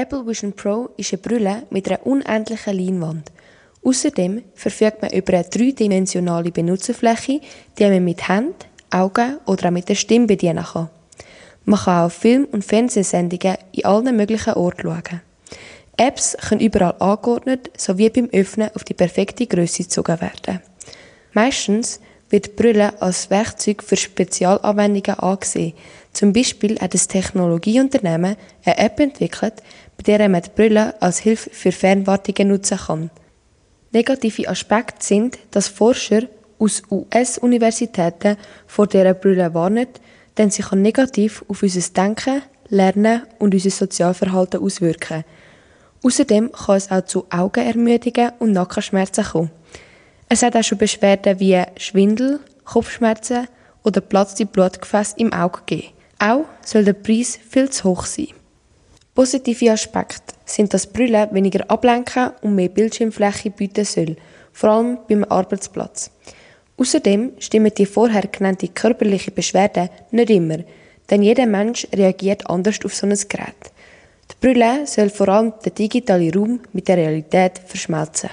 Apple Vision Pro ist eine Brille mit einer unendlichen Leinwand. Außerdem verfügt man über eine dreidimensionale Benutzerfläche, die man mit Hand, Augen oder auch mit der Stimme bedienen kann. Man kann auch Film- und Fernsehsendungen in allen möglichen Orten schauen. Apps können überall angeordnet sowie beim Öffnen auf die perfekte Größe gezogen werden. Meistens wird die Brille als Werkzeug für Spezialanwendungen angesehen. Zum Beispiel hat das Technologieunternehmen eine App entwickelt, bei der man die Brille als Hilfe für Fernwartungen nutzen kann. Negative Aspekte sind, dass Forscher aus US-Universitäten vor dieser Brille warnen, denn sie kann negativ auf unser Denken, Lernen und unser Sozialverhalten auswirken. Außerdem kann es auch zu Augenermüdungen und Nackenschmerzen kommen. Es hat auch schon Beschwerden wie Schwindel, Kopfschmerzen oder platzte Blutgefäße im Auge geben. Auch soll der Preis viel zu hoch sein. Positive Aspekte sind, dass Brille weniger ablenken und mehr Bildschirmfläche bieten soll, vor allem beim Arbeitsplatz. Außerdem stimmen die vorher genannte körperliche Beschwerden nicht immer, denn jeder Mensch reagiert anders auf so ein Gerät. Die Brille soll vor allem den digitalen Raum mit der Realität verschmelzen.